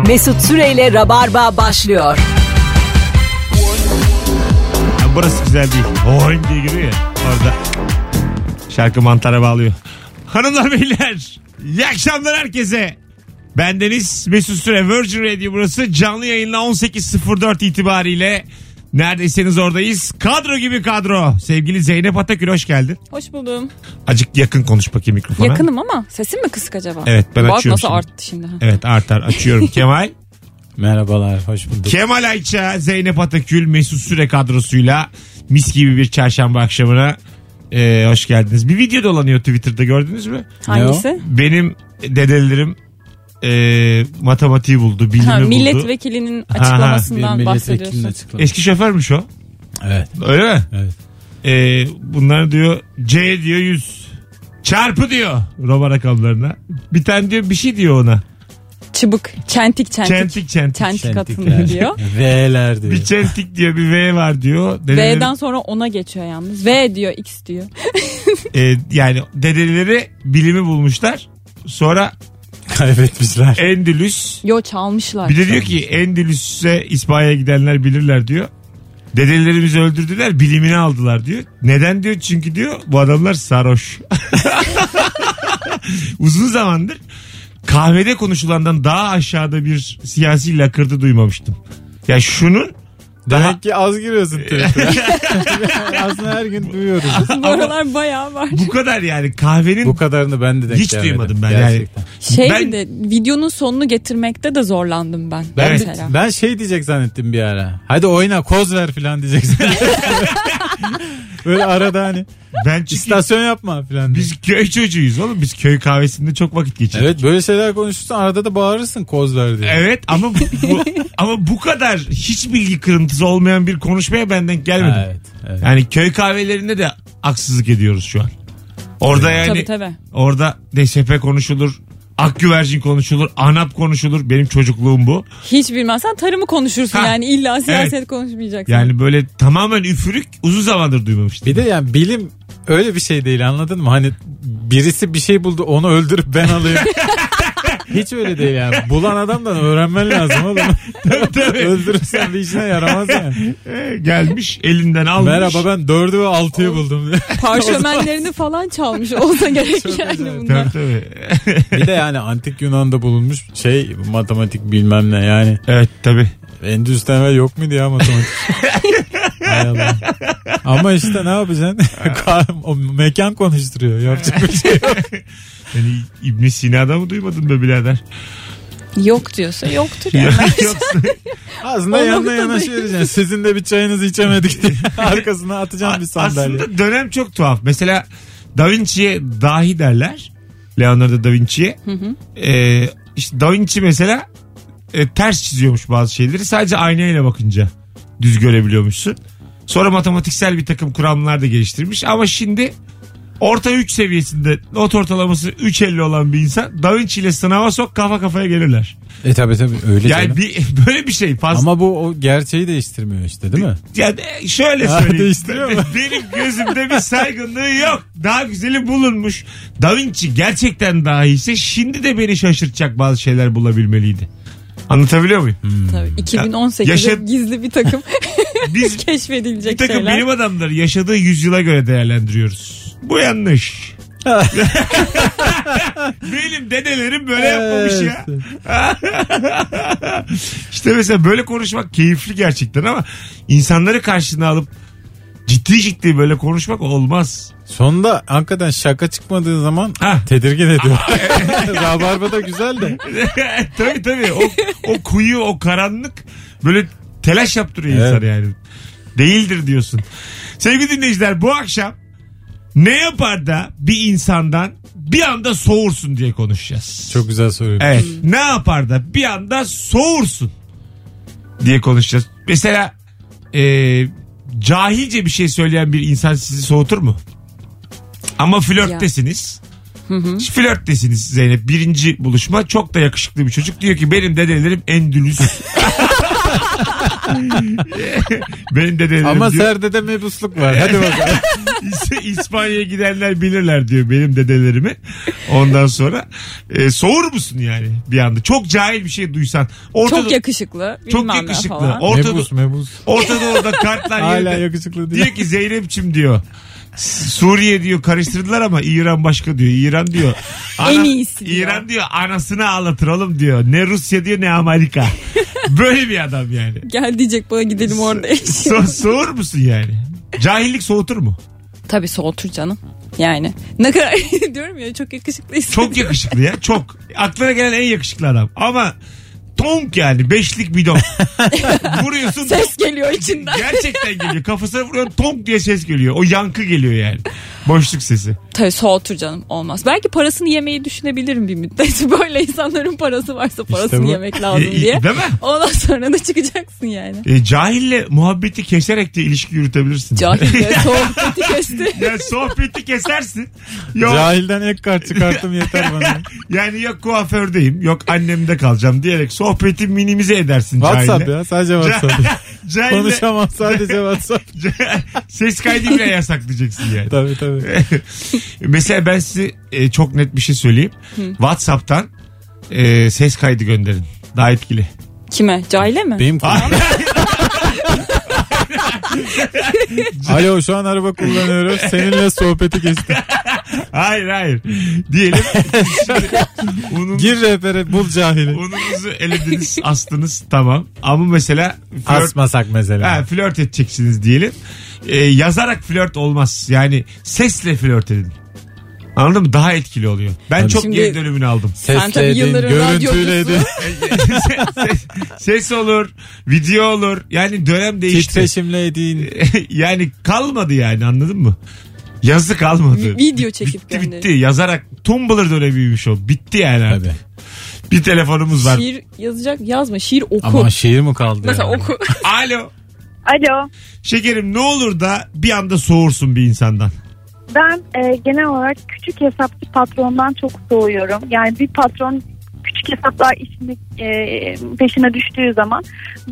Mesut Süreyle Rabarba başlıyor. Ya burası güzel değil. Oyn diye giriyor ya orada. Şarkı mantara bağlıyor. Hanımlar beyler iyi akşamlar herkese. Bendeniz Mesut Süre Virgin Radio burası canlı yayınla 18.04 itibariyle neredeyseniz oradayız. Kadro gibi kadro. Sevgili Zeynep Atakül hoş geldin. Hoş buldum. Acık yakın konuş bakayım mikrofona. Yakınım ama sesim mi kısık acaba? Evet, ben Bak açıyorum nasıl şimdi. arttı şimdi. ha. Evet artar açıyorum Kemal. Merhabalar, hoş bulduk. Kemal Ayça, Zeynep Atakül, Mesut Süre kadrosuyla mis gibi bir çarşamba akşamına e, hoş geldiniz. Bir video dolanıyor Twitter'da gördünüz mü? Hangisi? Benim dedelerim e, matematiği buldu, bilimi Ha, buldu. milletvekilinin ha, Bir açıklamasından milletvekilinin bahsediyorsun. açıklaması. Eski şoförmüş o. Evet, Öyle mi? evet. E, bunlar diyor C diyor 100. Çarpı diyor Roma rakamlarına. Bir tane diyor bir şey diyor ona. Çıbık, çentik çentik. Çentik çentik. Çentik atın diyor. V'ler diyor. Bir çentik diyor bir V var diyor. Dedelerim- V'den sonra ona geçiyor yalnız. V diyor, X diyor. E, yani dedeleri bilimi bulmuşlar. Sonra Kaybetmişler. Endülüs Yo çalmışlar. bir de diyor ki Endülüs'e İspanya'ya gidenler bilirler diyor. Dedelerimizi öldürdüler bilimini aldılar diyor. Neden diyor çünkü diyor bu adamlar sarhoş. Uzun zamandır kahvede konuşulandan daha aşağıda bir siyasi lakırdı duymamıştım. Ya şunun daha Demek ki az giriyorsun Twitter'a. Aslında her gün duyuyoruz. Bu aralar bayağı var. bu kadar yani kahvenin Bu kadarını ben de denk hiç gelmedim. duymadım ben Gerçekten. Şey Ben- de videonun sonunu getirmekte de zorlandım ben. Ben, Evet. ben şey diyecek zannettim bir ara. Hadi oyna koz ver falan diyecek zannettim. Böyle arada hani ben çünkü istasyon yapma falan diye. biz köy çocuğuyuz oğlum biz köy kahvesinde çok vakit geçirdik. Evet böyle şeyler konuşursan arada da bağırırsın koz ver diye. Evet ama bu, bu- ama bu kadar hiç bilgi kırıntısı olmayan bir konuşmaya ben denk gelmedim. Evet, evet. Yani köy kahvelerinde de haksızlık ediyoruz şu an. Orada yani Tabii tabii. orada DSP konuşulur, akgüvercin konuşulur, ANAP konuşulur. Benim çocukluğum bu. Hiç bilmezsen tarımı konuşursun Ha. yani illa siyaset Evet. konuşmayacaksın. Yani böyle tamamen üfürük uzun zamandır duymamıştım. Bir de yani bilim öyle bir şey değil anladın mı? Hani birisi bir şey buldu onu öldürüp ben alayım. Hiç öyle değil yani. Bulan adamdan öğrenmen lazım oğlum. Öldürürsen bir işine yaramaz yani. Gelmiş elinden almış. Merhaba ben dördü ve altıyı buldum. Parşömenlerini falan çalmış olsa gerek Çok yani acayip. bunlar. Tabii tabii. bir de yani antik Yunan'da bulunmuş şey matematik bilmem ne yani. evet tabii. Endüstri temel yok muydu ya matematik? Ama işte ne yapacaksın? o mekan konuşturuyor. Yapacak bir şey yok. Yani İbn Sina'da mı duymadın be birader? Yok diyorsa yoktur yani. Yoksa Aslında yanına da yanaşı değil. vereceksin. Sizin de bir çayınızı içemedik diye. Arkasına atacağım bir sandalye. Aslında dönem çok tuhaf. Mesela Da Vinci'ye dahi derler. Leonardo da Vinci'ye. Ee, işte Da Vinci mesela e, ters çiziyormuş bazı şeyleri. Sadece aynayla bakınca düz görebiliyormuşsun. Sonra matematiksel bir takım kuramlar da geliştirmiş. Ama şimdi orta 3 seviyesinde not ortalaması 3.50 olan bir insan Da Vinci ile sınava sok kafa kafaya gelirler. E tabi tabi öyle Yani canım. bir, böyle bir şey. Fazla, Ama bu o gerçeği değiştirmiyor işte değil mi? Yani e, şöyle Ha, söyleyeyim. değiştiriyor mu? Benim gözümde bir saygınlığı yok. Daha güzeli bulunmuş. Da Vinci gerçekten daha iyiyse şimdi de beni şaşırtacak bazı şeyler bulabilmeliydi. Anlatabiliyor muyum? Tabii 2018'de Yaşa- gizli bir takım Biz bir keşfedilecek takım şeyler. bilim adamları yaşadığı yüzyıla göre değerlendiriyoruz. Bu yanlış. Benim dedelerim böyle yapmamış ya. İşte mesela böyle konuşmak keyifli gerçekten ama insanları karşına alıp ciddi ciddi böyle konuşmak olmaz. Sonunda hakikaten şaka çıkmadığı zaman Ha. tedirgin ediyor. Rabarba da güzel de. tabii tabii. O, o kuyu, o karanlık böyle telaş yaptırıyor Evet. insan yani. Değildir diyorsun. Sevgili dinleyiciler bu akşam ne yapar da bir insandan bir anda soğursun diye konuşacağız. Çok güzel soru. Evet. Ne yapar da bir anda soğursun diye konuşacağız. Mesela e, cahilce bir şey söyleyen bir insan sizi soğutur mu? Ama flörttesiniz. Flörttesiniz Zeynep. Birinci buluşma çok da yakışıklı bir çocuk. Diyor ki benim dedelerim Endülüs. Benim dedelerim Ama diyor. serdede mebusluk var. Hadi bakalım. İs- İspanya'ya gidenler bilirler diyor benim dedelerimi. Ondan sonra e, soğur musun yani bir anda? Çok cahil bir şey duysan. Orta Çok yakışıklı. Çok bilmem ne yakışıklı. falan. Orta, mebus mebus. Orta Doğu'da kartlar Hala yerinde. yakışıklı değil. Diyor ki Zeynep'çim diyor. Suriye diyor karıştırdılar ama İran başka diyor. İran diyor. En iyisi diyor. İran diyor anasını ağlatır oğlum diyor. Ne Rusya diyor ne Amerika. Böyle bir adam yani. Gel diyecek bana gidelim orada. So- soğur musun yani? Cahillik soğutur mu? Tabii soğutur canım. Yani ne kadar diyorum ya çok yakışıklıyız. Çok yakışıklı ya. Çok. Aklına gelen en yakışıklı adam. Ama tonk yani. Beşlik bidon. Vuruyorsun. Ses geliyor içinden. Gerçekten geliyor. Kafasına vuruyorsun tonk diye ses geliyor. O yankı geliyor yani. Boşluk sesi. Tabii soğutur canım olmaz. Belki parasını yemeyi düşünebilirim bir müddet. Böyle insanların parası varsa parasını bu. yemek lazım E, e, diye. Değil mi? Ondan sonra da çıkacaksın yani. E, cahille muhabbeti keserek de ilişki yürütebilirsin. Cahil de sohbeti kesti. ya sohbeti kesersin. Yok, Cahilden ek kart çıkarttım yeter bana. yani yok kuafördeyim yok annemde kalacağım diyerek sohbeti minimize edersin WhatsApp cahille. ya sadece WhatsApp. Cahille Konuşamam sadece WhatsApp. ses kaydı bile yasaklayacaksın yani. tabii tabii. Mesela ben size e, çok net bir şey söyleyeyim. WhatsApp'tan e, ses kaydı gönderin. Daha etkili. Kime? Cahile mi? Benim Alo şu an araba kullanıyoruz. Seninle sohbeti kestim. hayır hayır. Diyelim. Unun, Gir rehbere bul cahili. ununuzu elediniz astınız tamam. Ama mesela flört, Asmasak mesela. ha, flört edeceksiniz diyelim. E, yazarak flört olmaz. Yani sesle flört edin. Anladın mı? Daha etkili oluyor. Ben Tabii. çok Şimdi- geri dönümünü aldım. Sen tabii Sesle edin, yılların görüntüyle edin. ses, ses olur, video olur. Yani dönem değişti. Titreşimle edin. yani kalmadı yani anladın mı? Yazı kalmadı. Vi- video çekip bitti gönderin. bitti. Yazarak Tumblr dönemiymiş o. Bitti yani artık. Tabii. Bir telefonumuz var. Şiir yazacak yazma. Şiir oku. Ama şiir mi kaldı Mesela ya? oku. Alo. Alo. Şekerim ne olur da bir anda soğursun bir insandan. Ben e, genel olarak küçük hesapçı patrondan çok soğuyorum. Yani bir patron küçük hesaplar işini e, peşine düştüğü zaman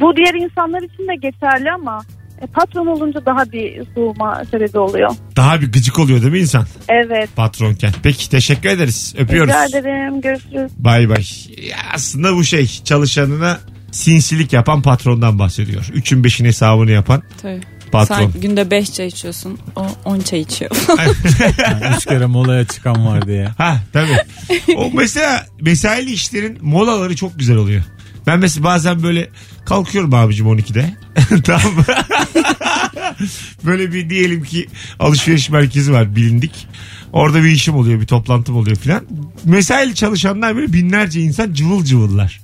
bu diğer insanlar için de geçerli ama e, patron olunca daha bir soğuma sebebi oluyor. Daha bir gıcık oluyor değil mi insan Evet. patronken? Peki teşekkür ederiz. Öpüyoruz. Rica ederim. Görüşürüz. Bay bay. Ya aslında bu şey çalışanına sinsilik yapan patrondan bahsediyor. Üçün beşin hesabını yapan Tabii. Patron. Sen günde 5 çay içiyorsun. O 10 çay içiyor. Yani üç kere molaya çıkan vardı ya. Ha tabii. O mesela mesaili işlerin molaları çok güzel oluyor. Ben mesela bazen böyle kalkıyorum abicim 12'de. tamam mı? böyle bir diyelim ki alışveriş merkezi var bilindik. Orada bir işim oluyor bir toplantım oluyor filan. Mesaili çalışanlar böyle binlerce insan cıvıl cıvıllar.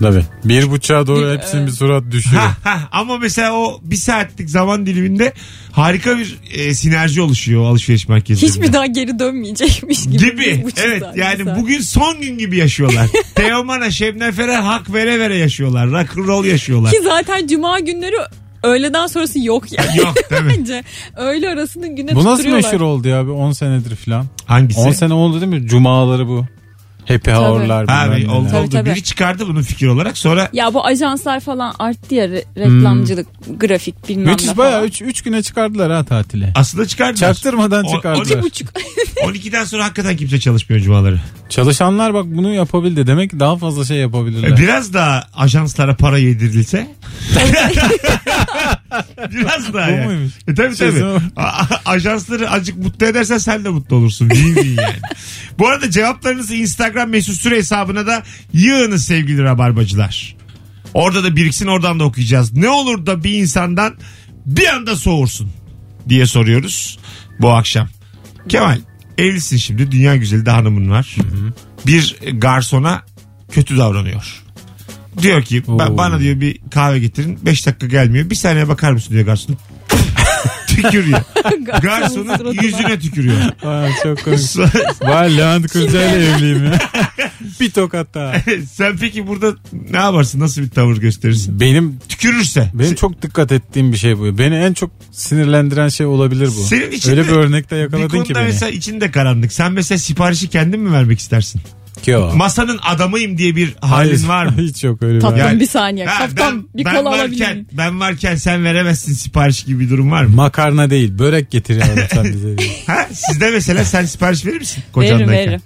Tabii. Bir buçuğa doğru hepsinin bir surat düşüyor. Ha, ha. Ama mesela o bir saatlik zaman diliminde harika bir e, sinerji oluşuyor alışveriş merkezinde. Hiçbir daha geri dönmeyecekmiş gibi. gibi. Evet saat, yani saat. bugün son gün gibi yaşıyorlar. Teoman'a, Şebnem Ferah hak vere vere yaşıyorlar. Rock and roll yaşıyorlar. Ki zaten cuma günleri öğleden sonrası yok yani. Yok tabii. Bence öğle arasının güne Bu nasıl tutturuyorlar. meşhur oldu ya? Bir 10 senedir falan. Hangisi? 10 sene oldu değil mi? Cumaları bu. Happy hour'lar. Ha, neler. oldu, Tabii, oldu. tabii. Biri çıkardı bunu fikir olarak sonra Ya bu ajanslar falan arttı ya re- reklamcılık, grafik bilmem ne Müthiş falan. bayağı 3 güne çıkardılar ha tatile. aslında çıkardılar. Çaktırmadan O- çıkardılar. on- buçuk. 12'den sonra hakikaten kimse çalışmıyor cumaları. Çalışanlar bak bunu yapabildi. Demek ki daha fazla şey yapabilirler. E, Biraz daha ajanslara para yedirilse. Biraz daha Bu yani. muymuş? E tabii Şey, tabii. sonra- A- a- ajansları azıcık mutlu edersen sen de mutlu olursun. Win win yani. Bu arada cevaplarınızı Instagram mesut süre hesabına da yığınız sevgili rabarbacılar. Orada da biriksin oradan da okuyacağız. Ne olur da bir insandan bir anda soğursun diye soruyoruz bu akşam. Kemal evlisin şimdi dünya güzeli de hanımın var. Bir garsona kötü davranıyor. Diyor ki "Ben- Oo. bana diyor bir kahve getirin 5 dakika gelmiyor. Bir saniye bakar mısın diyor garson. tükürüyor. Garsonun suratına. yüzüne tükürüyor. Aa, çok komik. So- Vay Levent Kırca'yla evliyim ya. bir tokat daha. Sen peki burada ne yaparsın? Nasıl bir tavır gösterirsin? Benim Tükürürse. benim çok dikkat ettiğim bir şey bu. Beni en çok sinirlendiren şey olabilir bu. Senin için Öyle bir örnekte bir yakaladın ki konuda beni. mesela içinde karanlık. Sen mesela siparişi kendin mi vermek istersin? Ki o. Masanın adamıyım diye bir halin Hayır, var mı? Hiç yok öyle bir Tatlım Yani- bir saniye. Ha, Kaptan bir kola alabilir miyim? ben varken sen veremezsin sipariş gibi bir durum var mı? Makarna değil börek getir yavrum sen bize. Ha, sizde mesela sen sipariş verir misin Veririm kocandayken? veririm.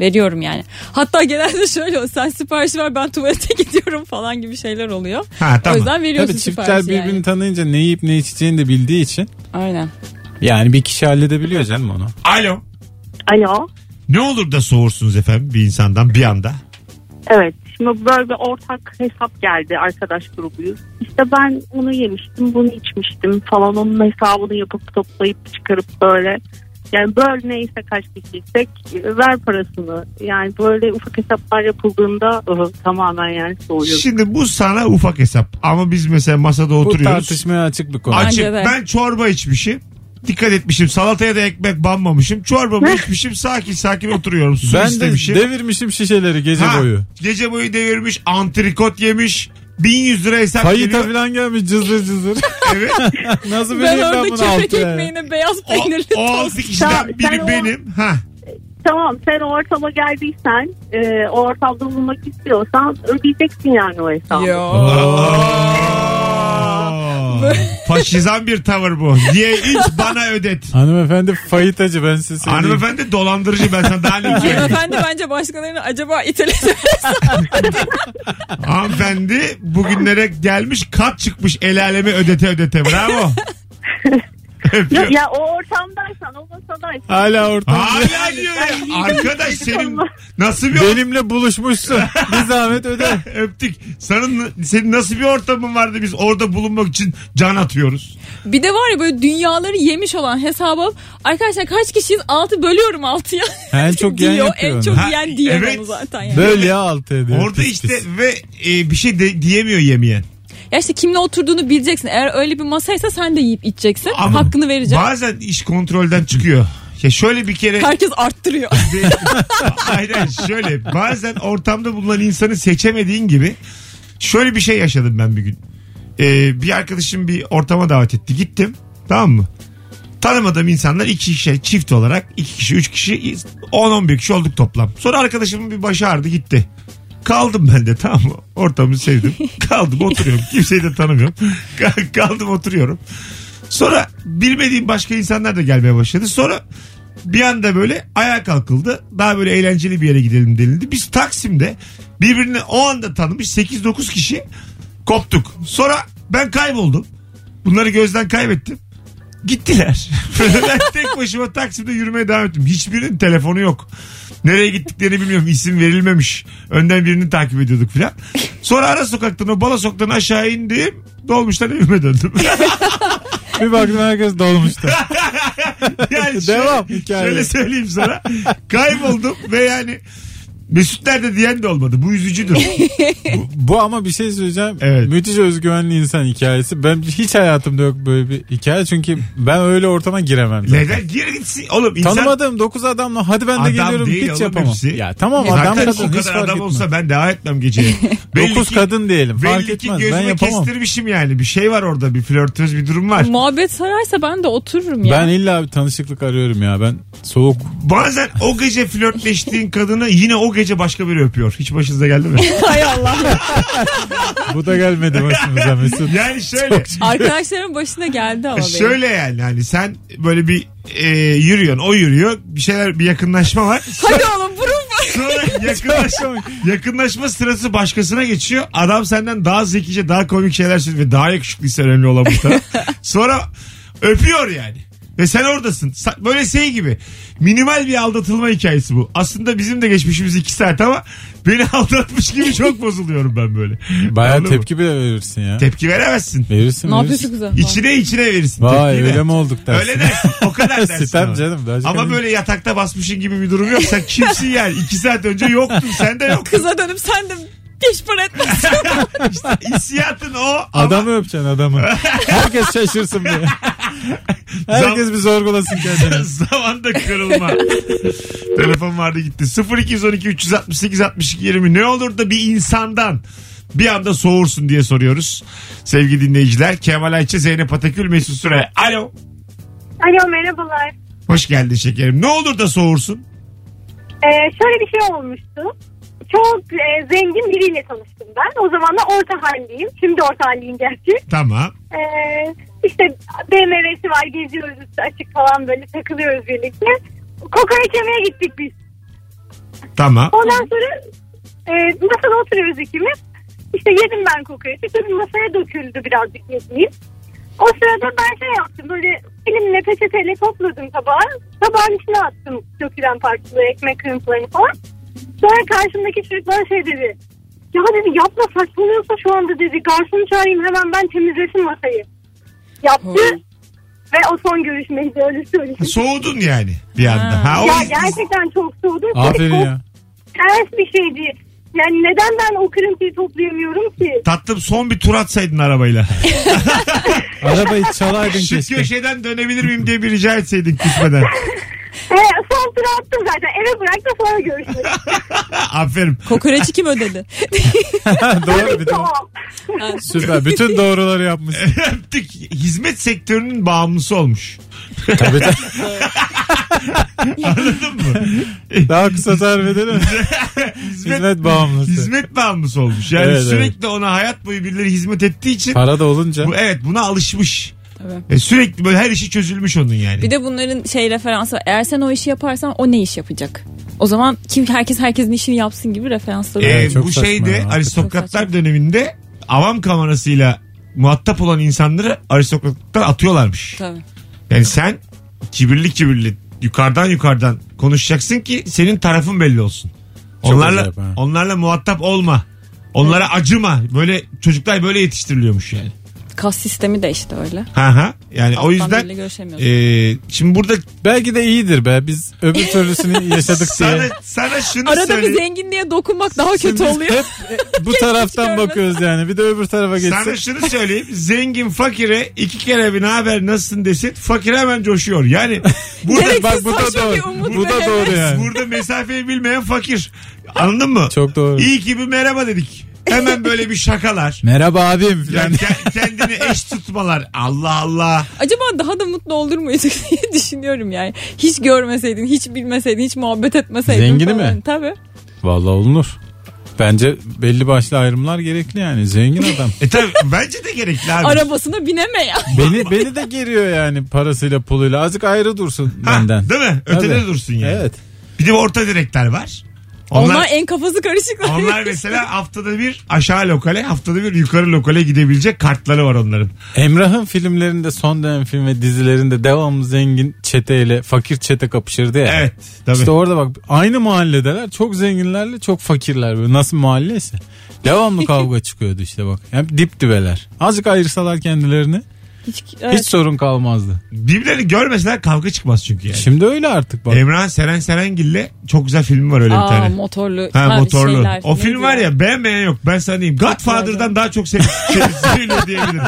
Veriyorum yani. Hatta genelde şöyle oluyor. Sen sipariş ver ben tuvalete gidiyorum falan gibi şeyler oluyor. Ha O tamam. yüzden veriyorsun Tabii çiftler birbirini yani. tanıyınca ne yiyip ne içeceğini de bildiği için Aynen. yani bir kişi halledebiliyor canım onu. Alo. Alo. Ne olur da soğursunuz efendim bir insandan bir anda? Evet. Şimdi böyle bir ortak hesap geldi arkadaş grubuyuz. İşte ben onu yemiştim, bunu içmiştim falan. Onun hesabını yapıp toplayıp çıkarıp böyle. Yani böyle neyse kaç kişiysek ver parasını. Yani böyle ufak hesaplar yapıldığında ıhı, tamamen yani soğuyorum. Şimdi bu sana ufak hesap ama biz mesela masada Bu oturuyoruz. tartışmaya açık bir konu. Bence Açık. de. Ben çorba içmişim. Dikkat etmişim. Salataya da ekmek banmamışım. Çorbamı içmişim. Sakin sakin oturuyorum. Su ben de istemişim. devirmişim şişeleri gece Ha, boyu. Gece boyu devirmiş. Antrikot yemiş. 1100 lira hesap Kayıta geliyor. falan gelmiş cızır cızır. Evet. Nasıl Ben vereyim ben orada bunu kepek altı yani? ekmeğine beyaz O, peynirli o tost. altı kişiden Sen- biri o- benim. Ha. Tamam sen o ortama geldiysen e, o ortamda bulunmak istiyorsan ödeyeceksin yani o hesabı. Yo. Faşizan bir tavır bu. Diye iç bana ödet. Hanımefendi fayitacı ben size söyleyeyim. Hanımefendi dolandırıcı ben sana daha ne söyleyeyim. Hanımefendi bence başkalarını acaba iteledi. Hanımefendi bugünlere gelmiş kat çıkmış el alemi ödete ödete. Bravo. Ya, ya o ortamdaysan o masadaysan. Hala ortam. Hala diyor ya. Arkadaş senin nasıl bir Benimle buluşmuşsun. Bir zahmet öde. öptük. Senin, senin nasıl bir ortamın vardı biz orada bulunmak için can atıyoruz. bir de var ya böyle dünyaları yemiş olan hesabı arkadaşlar kaç kişiyiz? Altı bölüyorum altıya. En çok yiyen Diyor, yapıyor En çok Ha, yiyen diyen evet. onu zaten yani. Böl ya altı ediyor. Orada Pis işte pis. ve e, bir şey de, diyemiyor yemeyen. Ya işte kimle oturduğunu bileceksin. Eğer öyle bir masaysa sen de yiyip içeceksin. Ama Hakkını vereceksin. Bazen iş kontrolden çıkıyor. Ya şöyle bir kere Herkes arttırıyor. Aynen şöyle bazen ortamda bulunan insanı seçemediğin gibi şöyle bir şey yaşadım ben bir gün. Ee, bir arkadaşım bir ortama davet etti gittim tamam mı? Tanımadığım insanlar iki kişi çift olarak iki kişi üç kişi 10-11 kişi olduk toplam. Sonra arkadaşımın bir başı ağrıdı gitti. Kaldım ben de tamam mı? Ortamı sevdim. Kaldım oturuyorum. Kimseyi de tanımıyorum. Kaldım oturuyorum. Sonra bilmediğim başka insanlar da gelmeye başladı. Sonra bir anda böyle ayağa kalkıldı. Daha böyle eğlenceli bir yere gidelim denildi. Biz Taksim'de birbirini o anda tanımış 8-9 kişi koptuk. Sonra ben kayboldum. Bunları gözden kaybettim. Gittiler. ben tek başıma Taksim'de yürümeye devam ettim. Hiçbirinin telefonu yok. Nereye gittiklerini bilmiyorum. İsim verilmemiş. Önden birini takip ediyorduk filan. Sonra ara sokaktan o bala sokaktan aşağı indim. Dolmuştan evime döndüm. Bir baktım herkes dolmuştu. yani Devam şöyle, hikaye. şöyle söyleyeyim sana. Kayboldum ve yani Mesut nerede diyen de olmadı. Bu üzücüdür. bu, bu ama bir şey söyleyeceğim. Evet. Müthiş özgüvenli insan hikayesi. Ben hiç hayatımda yok böyle bir hikaye. Çünkü ben öyle ortama giremem. zaten. Neden? Gir gitsin. Oğlum insan... Tanımadığım 9 adamla hadi ben de Adam geliyorum değil hiç oğlum yapamam. hepsi. Ya tamam Zaten adam o kadın hiç kadar fark adam etmez. olsa ben devam etmem geceye. Belli 9 ki- kadın diyelim fark Belli ki etmez ben gözüme yapamam. kestirmişim yani. Bir şey var orada. Bir flörtöz bir durum var. Muhabbet sararsa ben de otururum ya. Ben illa bir tanışıklık arıyorum ya ben soğuk. Bazen o gece flörtleştiğin kadını yine o gece başka biri öpüyor. Hiç başınıza geldi mi? Hay Allah. Bu da gelmedi başımıza Mesut. Yani şöyle. Arkadaşlarımın başına geldi ama benim. Şöyle yani hani sen böyle bir e, yürüyorsun o yürüyor bir şeyler bir yakınlaşma var. Hadi oğlum vurun vurun. Sonra yakınlaşma, yakınlaşma sırası başkasına geçiyor. Adam senden daha zekice daha komik şeyler söylüyor ve daha yakışıklıysa önemli olan bu taraf. Sonra öpüyor yani. Ve sen oradasın. Böyle şey gibi. Minimal bir aldatılma hikayesi bu. Aslında bizim de geçmişimiz iki saat ama beni aldatmış gibi çok bozuluyorum ben böyle. Baya Anladın mı? tepki bile verirsin ya. Tepki veremezsin. verirsin Ne verirsin. yapıyorsun kızım? İçine içine verirsin. Vay tepkiyi de. öyle mi olduk dersin. Öyle dersin. O kadar dersin. Sitem canım. Ama böyle yatakta basmışın gibi bir durum yok. Sen kimsin yani? İki saat önce yoktun. Sen de yoktun. Kıza dönüp sen de beş para etmez. İşte hissiyatın o. ama Adamı öpeceksin adamı. Herkes şaşırsın diye. Herkes bir sorgulasın kendini. Zamanda kırılma. Telefon vardı gitti. 0212 368 62 20 ne olur da bir insandan bir anda soğursun diye soruyoruz. Sevgili dinleyiciler Kemal Ayça, Zeynep Atakül, Mesut Süre. Alo. Alo merhabalar. Hoş geldin şekerim. Ne olur da soğursun? Ee, şöyle bir şey olmuştu. Çok e, zengin biriyle tanıştım ben. O zaman da orta halindeyim. Şimdi orta halindeyim gerçi. Tamam. Ee, işte BMW'si var geziyoruz üstü açık falan böyle takılıyoruz birlikte. Kokoreç yemeye gittik biz. Tamam. Ondan sonra e, masada oturuyoruz ikimiz. İşte yedim ben kokoreçi. Tabii masaya döküldü birazcık yediğim. O sırada ben şey yaptım böyle elimle peçeteyle topladım tabağı. Tabağın içine attım dökülen parçaları, ekmek kırıntılarını falan. Sonra karşımdaki çocuk bana şey dedi. Ya dedi yapma saçmalıyorsa şu anda dedi. Garsonu çağırayım hemen ben temizlesin masayı. Yaptı. Hı. Ve o son görüşmeydi öyle söyleyeyim. Soğudun yani bir anda. Ha, o Ya gerçekten çok soğudum. Aferin Çok ya. Ters bir şeydi. Yani neden ben o kırıntıyı toplayamıyorum ki? Tatlım son bir tur atsaydın arabayla. Arabayı çalaydın Şu keşke. köşeden dönebilir miyim diye bir rica etseydin küsmeden. He, son turu attım zaten. Eve bırak da sonra görüşürüz. Aferin. Kokoreçi kim ödedi? Doğru tamam. Süper. Bütün doğruları yapmış. Öptük. Hizmet sektörünün bağımlısı olmuş. Tabii tabii. Anladın mı? Daha kısa tarif edelim. mi? Hizmet bağımlısı. Hizmet bağımlısı olmuş. Yani Evet, sürekli ona hayat boyu birileri hizmet ettiği için Para da olunca. bu, evet buna alışmış. Tabii. E, sürekli böyle her işi çözülmüş onun yani. Bir de bunların şey referansı var. Eğer sen o işi yaparsan o ne iş yapacak? O zaman kim herkes herkesin işini yapsın gibi referansları E, çok bu saçma şeyde ya. aristokratlar döneminde avam kamerasıyla muhatap olan insanları aristokratlar atıyorlarmış. Tabii. Yani sen kibirli kibirli yukarıdan yukarıdan konuşacaksın ki senin tarafın belli olsun. Çok Onlarla acayip ha. onlarla muhatap olma. Onlara acıma. Böyle çocuklar böyle yetiştiriliyormuş yani. Kas sistemi de işte öyle. Ha ha. Yani o Alttan yüzden biriyle görüşemiyorsun. e, şimdi burada Belki de iyidir be. Biz öbür türlüsünü yaşadık sana, diye. sana şunu Arada bir zenginliğe dokunmak daha kötü oluyor. Hep e, bu taraftan görmez. bakıyoruz yani. Bir de öbür tarafa Sana geçsek. şunu söyleyeyim. Zengin fakire iki kere bir ne haber nasılsın desin. Fakir hemen coşuyor. Yani burada, Gereksiz Bak bu da saçma doğru. umut Bu ve da doğru yani. burada mesafeyi bilmeyen fakir. Anladın mı? Çok doğru. İyi ki bir merhaba dedik. Hemen böyle bir şakalar. Merhaba abim. Yani ke- kendini eş tutmalar. Allah Allah. Acaba daha da mutlu olur muyduk diye düşünüyorum yani. Hiç görmeseydin, hiç bilmeseydin, hiç muhabbet etmeseydin Zengini falan. mi? Tabii. Vallahi olunur. Bence belli başlı ayrımlar gerekli yani. Zengin adam. E tabi bence de gerekli abi. Arabasına bineme ya. beni beni de geriyor yani parasıyla puluyla. Azıcık ayrı dursun Ha, benden. Değil mi? Ötede Tabii. dursun yani. Evet. Bir de orta direkler var. Onlar, Onlar, en kafası karışıklar. onlar mesela haftada bir aşağı lokale haftada bir yukarı lokale gidebilecek kartları var onların. Emrah'ın filmlerinde son dönem film ve dizilerinde devamlı zengin çeteyle fakir çete kapışırdı ya. Evet. Tabii. İşte orada bak aynı mahalledeler çok zenginlerle çok fakirler böyle nasıl mahalleyse. Devamlı kavga çıkıyordu işte bak. Hep dip dibeler. Azıcık ayırsalar kendilerini Hiç, evet. hiç sorun kalmazdı. Birbirlerini görmeseler kavga çıkmaz çünkü yani. Şimdi öyle artık bak. Emrah Seren Serengil'le çok güzel filmi var öyle bir Aa, tane. motorlu. Ha, ha, motorlu. şeyler, o film neydi var ya beğenmeyen yok. Ben sana diyeyim. Godfather'dan daha çok sev şey diyebilirim.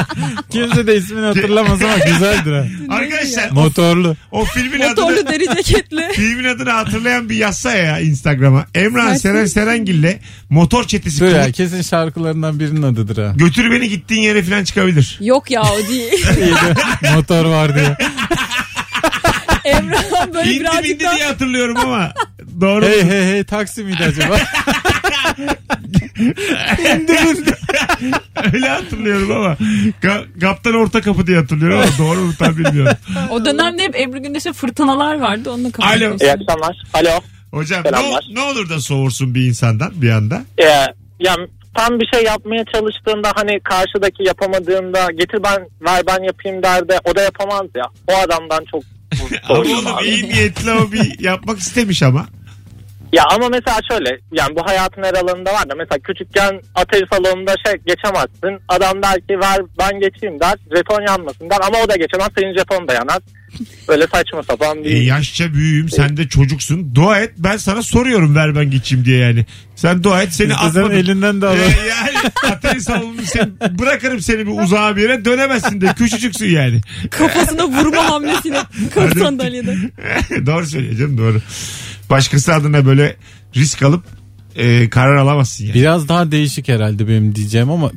Kimse de ismini hatırlamaz ama güzeldir ha. Arkadaşlar o, Motorlu. o filmin adını Motorlu deri ceketli. filmin adını hatırlayan bir yazsa ya Instagram'a. Emrah. Seren Serengil'le motor çetesi Dur ya kesin şarkılarından birinin adıdır ha. götür beni gittiğin yere falan çıkabilir. Yok ya o değil. Motor var diye. Emrah böyle İndi birazcık bindi daha diye hatırlıyorum ama doğru. Hey hey hey taksi miydi acaba? Öyle hatırlıyorum ama. Ga- Kaptan orta kapı diye hatırlıyorum ama doğru mu tam bilmiyorum. o dönemde hep Ebru Gündeş'e fırtınalar vardı. Onunla Alo. İyi akşamlar. Alo. Hocam ne, Selamlar. ne olur da soğursun bir insandan bir anda. Ee, yani tam bir şey yapmaya çalıştığında hani karşıdaki yapamadığında getir ben ver ben yapayım derdi o da yapamaz ya. O adamdan çok Ama oğlum abi. iyi niyetli o bir yapmak istemiş ama. Ya ama mesela şöyle yani bu hayatın her alanında var da mesela küçükken atari salonunda şey geçemezsin. Adam der ki ver ben geçeyim der. Jeton yanmasın der ama o da geçemez senin jeton da yanar. Böyle saçma sapan E, bir yaşça büyüğüm sen de çocuksun. Dua et ben sana soruyorum ver ben geçeyim diye yani. Sen dua et seni atmadım. elinden de E, alır. yani atari salonunu sen, bırakırım seni bir uzağa bir yere dönemezsin de küçücüksün yani. Kafasına vurma hamlesiyle kalk sandalyede. doğru söyleyeceğim doğru. Başkası adına böyle risk alıp e, karar alamazsın yani. Biraz daha değişik herhalde benim diyeceğim ama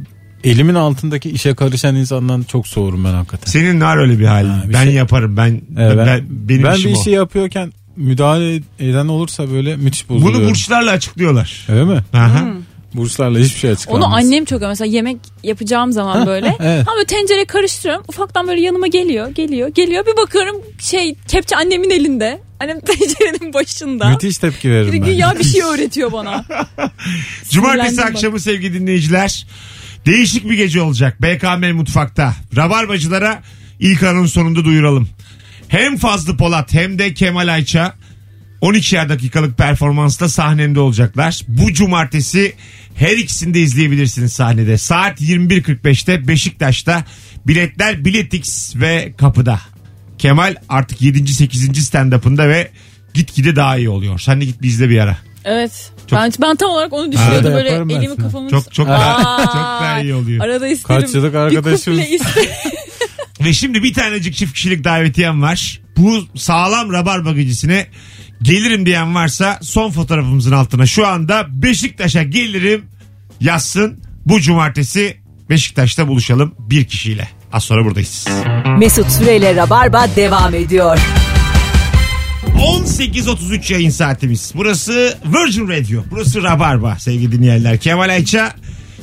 elimin altındaki işe karışan insandan çok soğurum ben hakikaten. Senin var öyle bir halin. Ha, bir ben şey- yaparım ben, Evet, ben, ben, benim ben işim bir o. işi yapıyorken müdahale eden olursa böyle müthiş bozuluyor. Bunu burçlarla açıklıyorlar. Öyle mi? Aha. Burçlarla hiçbir şey açıklanmaz. Onu annem çok mesela yemek yapacağım zaman böyle. evet. Ha böyle tencere karıştırıyorum. Ufaktan böyle yanıma geliyor, geliyor, geliyor. Bir bakıyorum şey kepçe annemin elinde. Annem tencerenin başında. Müthiş tepki veririm Bir ben. güya bir şey öğretiyor bana. Cumartesi Sinirlendim bak. akşamı sevgili dinleyiciler. Değişik bir gece olacak. BKM Mutfak'ta. Rabarbacılara ilk anın sonunda duyuralım. Hem Fazlı Polat hem de Kemal Ayça 12'er dakikalık performansla sahnemde olacaklar. Bu cumartesi her ikisini de izleyebilirsiniz sahnede. Saat 21.45'te Beşiktaş'ta biletler Biletix ve kapıda. Kemal artık 7. 8. stand-up'ında ve gitgide daha iyi oluyor. Sen de git bir izle bir ara. Evet. Çok- Ben ben tam olarak onu düşünüyordum Arada böyle yaparım ben elimi sana. kafamı Çok çok Aa, çok daha iyi oluyor. Arada isterim. Kaç yıllık Bir arkadaşımız. kuple isterim. Ve şimdi bir tanecik çift kişilik davetiyem var. Bu sağlam rabarba gecesine gelirim diyen varsa son fotoğrafımızın altına şu anda Beşiktaş'a gelirim yazsın. Bu cumartesi Beşiktaş'ta buluşalım bir kişiyle. Az sonra buradayız. Mesut Süreyle Rabarba devam ediyor. 18.33 yayın saatimiz. Burası Virgin Radio. Burası Rabarba sevgili dinleyenler. Kemal Ayça,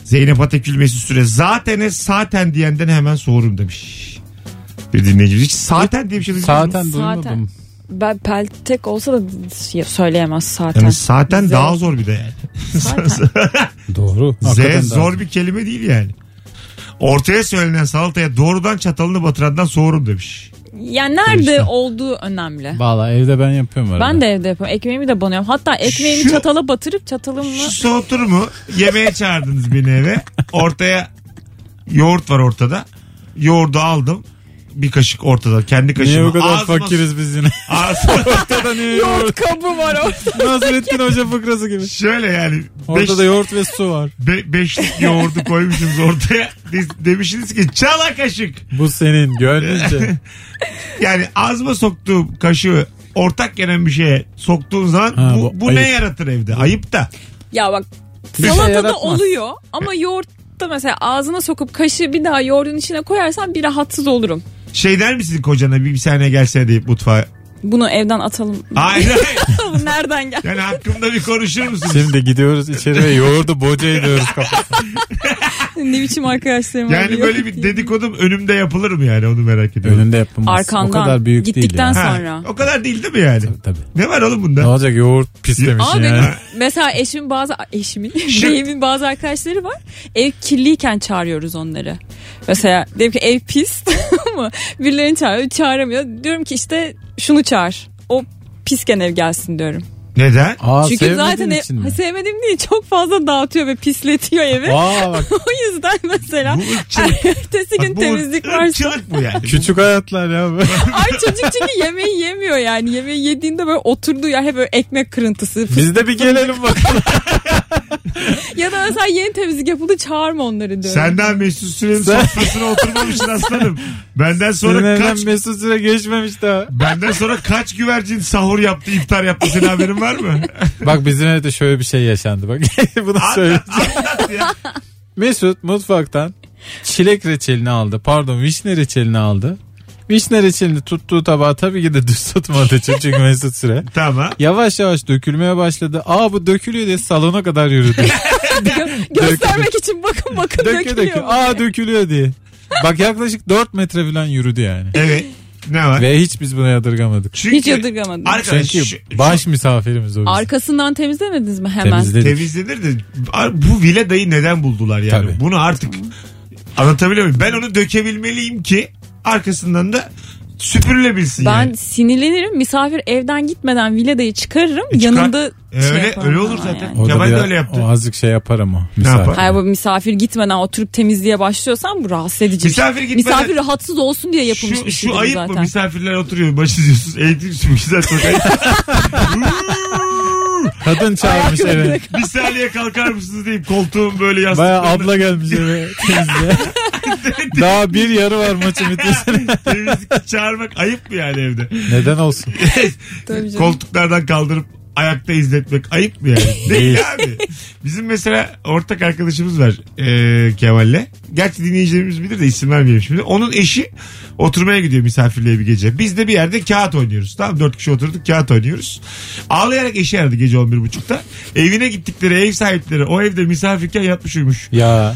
Zeynep Atakül Mesut Süre. Zaten zaten diyenden hemen soğurum demiş. Bir dinleyicimiz. Hiç zaten diye bir şey duydunuz mu? Zaten duymadım. Zaten. Ben peltek olsa da söyleyemez zaten. Yani zaten Z. daha zor bir de yani. Zaten. Doğru. Z zor bir kelime değil yani. Ortaya söylenen salataya doğrudan çatalını batırandan soğurum demiş. Yani nerede İşte. olduğu önemli. Valla evde ben yapıyorum arada. Ben de evde yapıyorum. Ekmeğimi de banıyorum. Hatta ekmeğimi Şu- çatala batırıp çatalımla Şu soğutur mu? Yemeğe çağırdınız beni eve. Ortaya yoğurt var ortada. Yoğurdu aldım. Bir kaşık ortada. Kendi kaşığımı. Niye bu kadar Ağzıma- fakiriz biz yine? Ağzıma- Ortada niye yoğurt? kabı var orada. Nasrettin Hoca fıkrası gibi. Şöyle yani. Beş, Ortada yoğurt ve su var. be- beşlik yoğurdu koymuşsunuz ortaya. De- demişsiniz ki çala kaşık. Bu senin gönlünce. Yani ağzıma soktuğum kaşığı ortak yenen bir şeye soktuğun zaman Ha, bu, bu bu ne ayıp. yaratır evde? Ayıp da. Ya bak Bir şey salatada yaratmaz. oluyor ama yoğurtta mesela ağzına sokup kaşığı bir daha yoğurdun içine koyarsan bir rahatsız olurum. Şey der misin kocana bir, bir saniye gelsene deyip mutfağa. Bunu evden atalım. Hayır hayır. Bu nereden geldi? Yani hakkımda bir konuşur musun? Şimdi gidiyoruz içeri ve yoğurdu boca ediyoruz kafasına. ne biçim arkadaşlarım var. Yani böyle bir dedikodum önümde yapılır mı yani onu merak ediyorum. Önünde yapılmaz. Arkandan o kadar büyük gittikten değil ya. Ha, sonra. o kadar değil değil mi yani? Tabii. Ne var oğlum Ne bunda? olacak yoğurt pislemiş Ama yani. benim mesela eşimin bazı eşimin beyimin bazı arkadaşları var. Ev kirliyken çağırıyoruz onları. Mesela diyelim ki ev pis ama birilerini çağırıyor çağıramıyor. Diyorum ki işte şunu çağır. O pisken ev gelsin diyorum. Neden? Aa, Çünkü zaten ev, için mi? sevmediğim değil çok fazla dağıtıyor ve pisletiyor evi. Aa bak o yüzden mesela ertesi gün Bak bu temizlik varsa ırkçılık bu yani. küçük hayatlar ya. ay çocuk çünkü yemeği yemiyor yani. Yemeği yediğinde böyle oturduğu yer hep böyle ekmek kırıntısı. Biz de bir gelelim bakalım. ya da mesela yeni temizlik yapıldı çağırma onları diyorum. Senden Mesut Süren'in Sen- sofrasına oturmamışsın aslanım. Benden Senin sonra evden kaç Mesut Süre geçmemiş daha. benden sonra kaç güvercin sahur yaptı, iftar yaptı senin haberin var mı? Bak bizim evde şöyle bir şey yaşandı. Bak bunu söyle. anlat, anlat ya. Mesut mutfaktan çilek reçelini aldı. Pardon vişne reçelini aldı. Vişne reçelini tuttuğu tabağa tabii ki de düz tutmadı çünkü Mesut Süre. Tamam. Yavaş yavaş dökülmeye başladı. Aa bu dökülüyor diye salona kadar yürüdü. Göstermek için bakın bakın dökü dökülüyor. dökü. Aa dökülüyor diye. Bak yaklaşık 4 metre falan yürüdü yani. Evet. Ne var? Ve hiç biz buna yadırgamadık. Çünkü Hiç yadırgamadım. Arkadaş Çünkü şu- baş misafirimiz o bizim. Arkasından temizlemediniz mi hemen? Temizledik. temizlenir de bu villadayı neden buldular yani? Tabii. Bunu artık anlatabiliyor muyum? Ben onu dökebilmeliyim ki arkasından da süpürülebilsin Ben yani. sinirlenirim. Misafir evden gitmeden villadayı çıkarırım. E çıkar. yanında E şey öyle yaparım öyle olur falan zaten. yani. O da Kemal de biraz- öyle yaptı. O azıcık şey yapar ama. yapar? Misafir. Hayır bu misafir gitmeden oturup temizliğe başlıyorsan bu rahatsız edici. bir şey. Misafir gitmeden- Misafir rahatsız olsun diye yapılmış Şu, bir şey şu ayıp zaten. mı? Misafirler oturuyor. Baş izliyorsunuz. Elektrik süpürgesinden çok ayıp. Kadın çağırmış eve. bir saniye kalkar mısınız deyip koltuğun böyle Baya yastıklarını abla gelmiş eve temizliğe. Daha bir yarı var maçın bitmesine. temizlik çağırmak ayıp mı yani evde? Neden olsun? Koltuklardan kaldırıp ayakta izletmek ayıp mı yani? Değil abi. Bizim mesela ortak arkadaşımız var e, Kemal'le. Gerçi dinleyicilerimiz bilir de isim vermeyelim şimdi. Onun eşi oturmaya gidiyor misafirliğe bir gece. Biz de bir yerde kağıt oynuyoruz. Tamam dört kişi oturduk kağıt oynuyoruz. Ağlayarak eşi aradı gece 11.30'da. Evine gittikleri ev sahipleri o evde misafirken yatmış uyumuş. Ya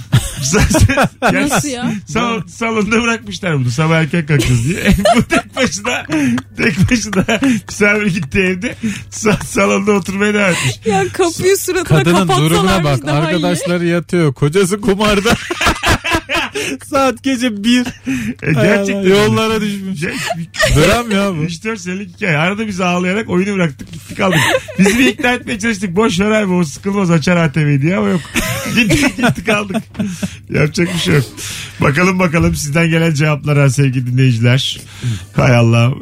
Yani Nasıl ya? Sal, salonda bırakmışlar bunu sabah erken kalkacağız diye. Bu tek başına tek başına misafir gitti evde sa- salonda oturmaya devam etmiş. Ya kapıyı suratına kadının durumuna kapatsalarmış bak. iyi. Arkadaşları yatıyor. Kocası kumarda. Saat gece bir. E, gerçekten. Yollara düşmüş. Dram ya bu. 3-4 senelik hikaye. Arada biz ağlayarak oyunu bıraktık gittik aldık. Bizi bir ikna etmeye çalıştık. Boş ver abi o sıkılmaz açar ATV diye ama yok. gittik gittik aldık. Yapacak bir şey yok. Bakalım bakalım sizden gelen cevaplara sevgili dinleyiciler. Hay Allah.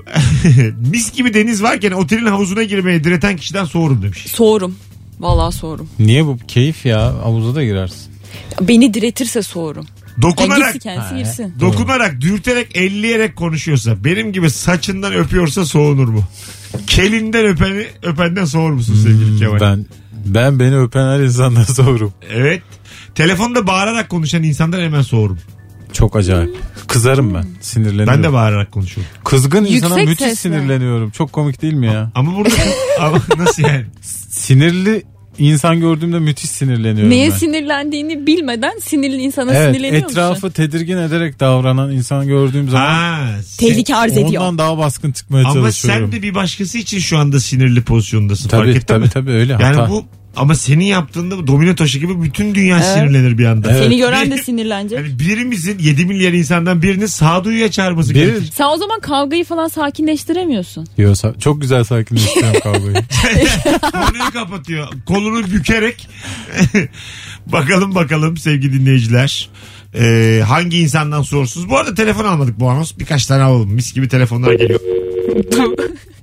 Mis gibi deniz varken otelin havuzuna girmeye direten kişiden soğurum demiş. Soğurum. Vallahi soğurum. Niye bu keyif ya? Havuza da girersin. Beni diretirse soğurum. Dokunarak kendisi Ha, girsin. dokunarak, dürterek, elleyerek konuşuyorsa, benim gibi saçından öpüyorsa soğunur mu? Kelinden öpeni, öpenden soğur musun sevgili Kemal? Ben ben beni öpen her insandan soğurum. Evet. Telefonda bağırarak konuşan insandan hemen soğurum. Çok acayip. Kızarım ben. Sinirleniyorum. Ben de bağırarak konuşuyorum. Kızgın insana Yüksek müthiş sesle. sinirleniyorum. Çok komik değil mi ya? Ama burada ama nasıl yani? Sinirli insan gördüğümde müthiş sinirleniyorum Neye ben. sinirlendiğini bilmeden sinirli insana Evet sinirleniyor etrafı musun? tedirgin ederek davranan insan gördüğüm zaman Ha, sen- Tehlike arz ediyor. ondan daha baskın çıkmaya ama çalışıyorum. sen de bir başkası için şu anda sinirli pozisyondasın. fark Tabii ettin tabii mi? tabii öyle. Yani Hata. bu ama senin yaptığında bu domino taşı gibi bütün dünya Evet. sinirlenir bir anda. Evet. Seni gören de sinirlenecek. Yani birimizin 7 milyar insandan birinin sağduyuya çağırması Bir- gerekir. Sen o zaman kavgayı falan sakinleştiremiyorsun. Yo, sa- çok güzel sakinleştiriyorum kavgayı. Konuyu kapatıyor. Kolunu bükerek. bakalım bakalım sevgili dinleyiciler. Ee, hangi insandan sorsuz? Bu arada telefon almadık bu anons. Birkaç tane alalım. Mis gibi telefonlar geliyor.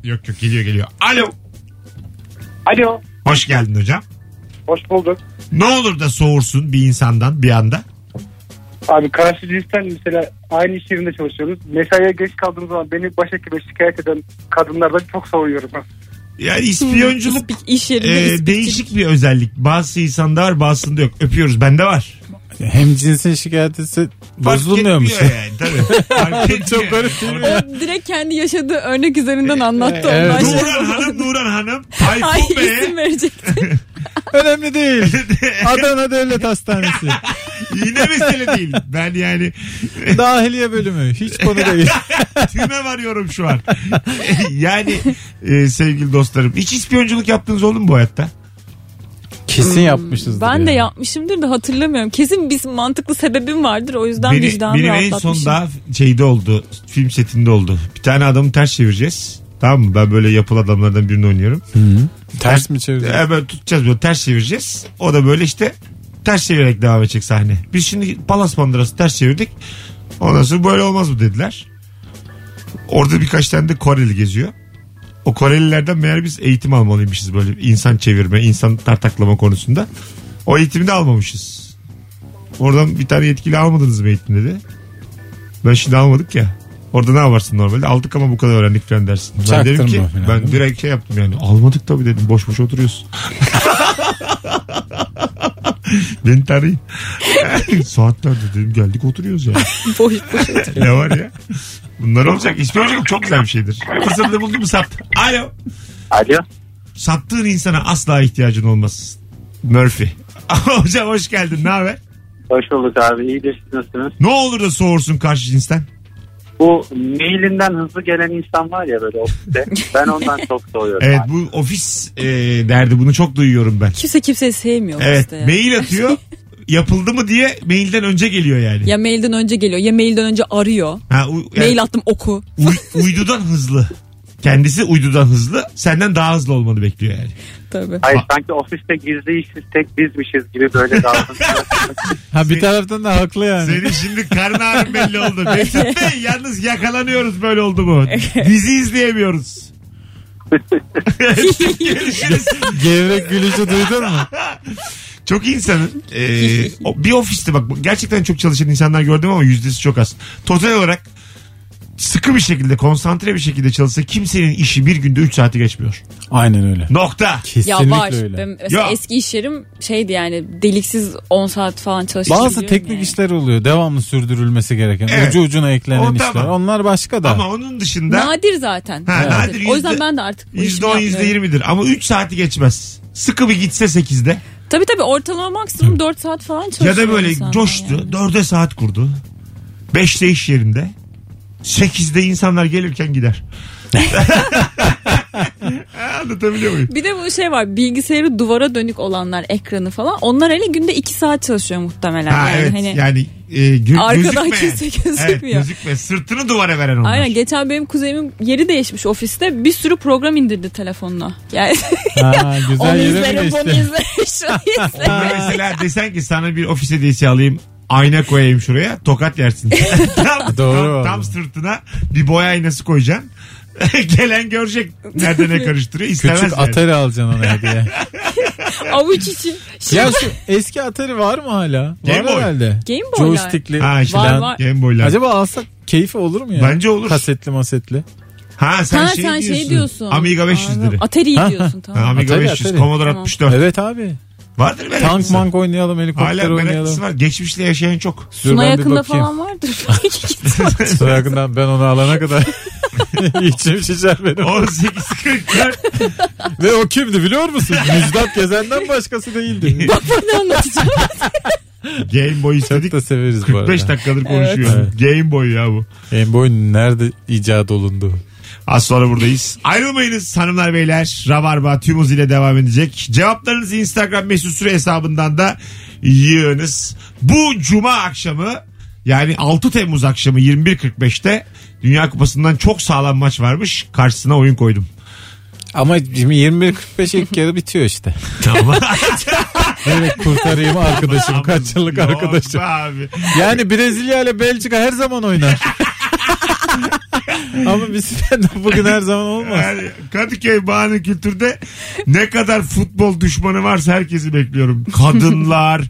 yok yok geliyor geliyor. Alo. Alo. Hoş geldin hocam. Hoş bulduk. Ne olur da soğursun bir insandan bir anda. Abi karşı cinsten mesela aynı iş yerinde çalışıyoruz. Mesaiye geç kaldığım zaman beni başhekibe şikayet eden kadınlardan çok soğuyorum. Yani ispiyonculuk İspik- iş yerinde e, değişik bir özellik. Bazı insanda var bazısında yok. Öpüyoruz bende var. Hem cinsin şikayet etse Fark bozulmuyormuş. etmiyor yani tabii. Fark etmiyor. Çok garip değil mi? O direkt kendi yaşadığı örnek üzerinden anlattı Evet. ondan şey. Nuran Hanım, Nuran Hanım. Ay Tayfun isim verecekti. Önemli değil. Adana Devlet Hastanesi. Yine mesele değil. Ben yani Dahiliye bölümü. Hiç konu değil. tüme varıyorum şu an. yani e, sevgili dostlarım. Hiç ispiyonculuk yaptınız oldu mu bu hayatta? Kesin yapmışızdır. Ben de yani. yapmışımdır da hatırlamıyorum. Kesin bir mantıklı sebebim vardır. O yüzden Beni, vicdanımı benim en son daha şeyde oldu. Film setinde oldu. Bir tane adamı ters çevireceğiz. Tamam mı? Ben böyle yapılı adamlardan birini oynuyorum. Ters mi? E, böyle tutacağız böyle ters çevireceğiz. O da böyle işte ters çevirerek devam edecek sahne. Biz şimdi Palas Mandırası ters çevirdik. Ondan sonra böyle olmaz mı dediler. Orada birkaç tane de Koreli geziyor. O Korelilerden meğer biz eğitim almalıymışız böyle insan çevirme, insan tartaklama konusunda. O eğitimi de almamışız. Oradan bir tane yetkili almadınız mı eğitim dedi. Ben şimdi almadık ya. Orada ne yaparsın normalde? Aldık ama bu kadar öğrendik falan dersin. Ben dedim ki Çaktırma falan, ben direkt şey yaptım yani. Almadık tabii dedim. Boş boş oturuyorsun. Beni tarayın. Saatlerdir dedim geldik oturuyoruz ya. Boş boş. ne var ya? Bunlar olacak. İspiyonculuk çok güzel bir şeydir. Fırsatını buldun mu sat. Alo. Alo. Sattığın insana asla ihtiyacın olmaz. Murphy. Hocam hoş geldin. Ne haber? Hoş bulduk abi. İyidir siz nasılsınız? Ne olur da soğursun karşı cinsten. Bu mailinden hızlı gelen insan var ya böyle ofiste. Ben ondan çok soğuyorum. Evet abi. bu ofis e, derdi. Bunu çok duyuyorum ben. Kimse kimseyi sevmiyor Evet işte ya. mail atıyor. yapıldı mı diye mailden önce geliyor yani. Ya mailden önce geliyor ya mailden önce arıyor. Ha, u- yani Mail attım oku. uy- uydudan hızlı. Kendisi uydudan hızlı. Senden daha hızlı olmanı bekliyor yani. Tabii. Hayır sanki ofiste gizli işsiz tek bizmişiz gibi böyle davranıyor. Ha bir taraftan da haklı yani. Senin şimdi karın ağrın belli oldu. Mesut Bey yalnız yakalanıyoruz böyle oldu mu? Dizi izleyemiyoruz. Görüşürüz. Gevrek gülüşü duydun mu? Çok insanın e, bir ofiste bak gerçekten çok çalışan insanlar gördüm ama yüzdesi çok az. Total olarak sıkı bir şekilde konsantre bir şekilde çalışsa kimsenin işi bir günde 3 saati geçmiyor. Aynen öyle. Nokta. Kesinlikle ya var. öyle. Benim mesela Ya. eski iş yerim şeydi yani deliksiz 10 saat falan çalıştım. Bazı teknik işler oluyor. Devamlı sürdürülmesi gereken. Evet. Ucu ucuna eklenen O işler. tamam. Onlar başka da. Ama onun dışında Nadir zaten. Ha, nadir, O yüzden yüzde- ben de artık bu işimi %10 yapmıyorum. %20'dir ama 3 saati geçmez. Sıkı bir gitse 8'de Tabii tabii ortalama maksimum 4 saat falan çalışıyor ya da böyle insanlar coştu yani. 4'e saat kurdu. 5'te iş yerinde 8'de insanlar gelirken gider. Anlatabiliyor muyum? Bir de bu şey var bilgisayarı duvara dönük olanlar ekranı falan onlar hele günde 2 saat çalışıyor muhtemelen. Ha yani evet hani yani e, gö- Arkadan kimse gözükmüyor. Evet, gözükme. Sırtını duvara veren onlar. Aynen geçen benim kuzenimin yeri değişmiş ofiste bir sürü program indirdi telefonuna. Yani Ha, güzel onu izlerim bunu izlerim şunu izlerim. Mesela desen ki sana bir ofis hediyesi alayım ayna koyayım şuraya tokat yersin. tam, Doğru tam, tam sırtına bir boya aynası koyacaksın. Gelen görecek nerede ne karıştırıyor istemez Küçük yani. Atari alacaksın ona hediye. Avuç için. ya şu eski Atari var mı hala? Game var Boy. herhalde. Game Boy'lar. Joystickli. Ha işte Var, var. Game Boy'lar. Acaba alsak keyfi olur mu ya? Bence olur. Kasetli masetli. Ha sen, ha şey, sen diyorsun. şey diyorsun. Amiga 500'leri. Anladım. Atari'yi Ha, diyorsun Ha, tamam. Amiga Atari, 500, Atari. Commodore Tamam. 64. Evet abi. Vardır Tank meraklısı. mank oynayalım helikopter Hala meraklısı oynayalım. var. Geçmişte yaşayan çok. Suna yakında falan vardır. Suna yakından ben onu alana kadar içim şişer benim. 18.44 Ve o kimdi biliyor musun? Müjdat Gezen'den başkası değildi. ne anlatacağım? Game Boy Çok istedik. da severiz bu arada. 45 dakikadır konuşuyor. Evet. Game Boy ya bu. Game Boy nerede icat olundu? Az sonra buradayız. Ayrılmayınız hanımlar beyler. Rabarba tüm hızıyla devam edecek. Cevaplarınızı Instagram mesut süre hesabından da yığınız. Bu cuma akşamı yani 6 Temmuz akşamı 21.45'te Dünya Kupası'ndan çok sağlam maç varmış. Karşısına oyun koydum. Ama şimdi 21.45 ilk yarı bitiyor işte. Tamam. Böyle kurtarayım arkadaşım. Kaç yıllık arkadaşım. abi. Yani Brezilya ile Belçika her zaman oynar. Ama biz de bugün her zaman olmaz. Yani Kadıköy Bağını Kültür'de ne kadar futbol düşmanı varsa herkesi bekliyorum. Kadınlar,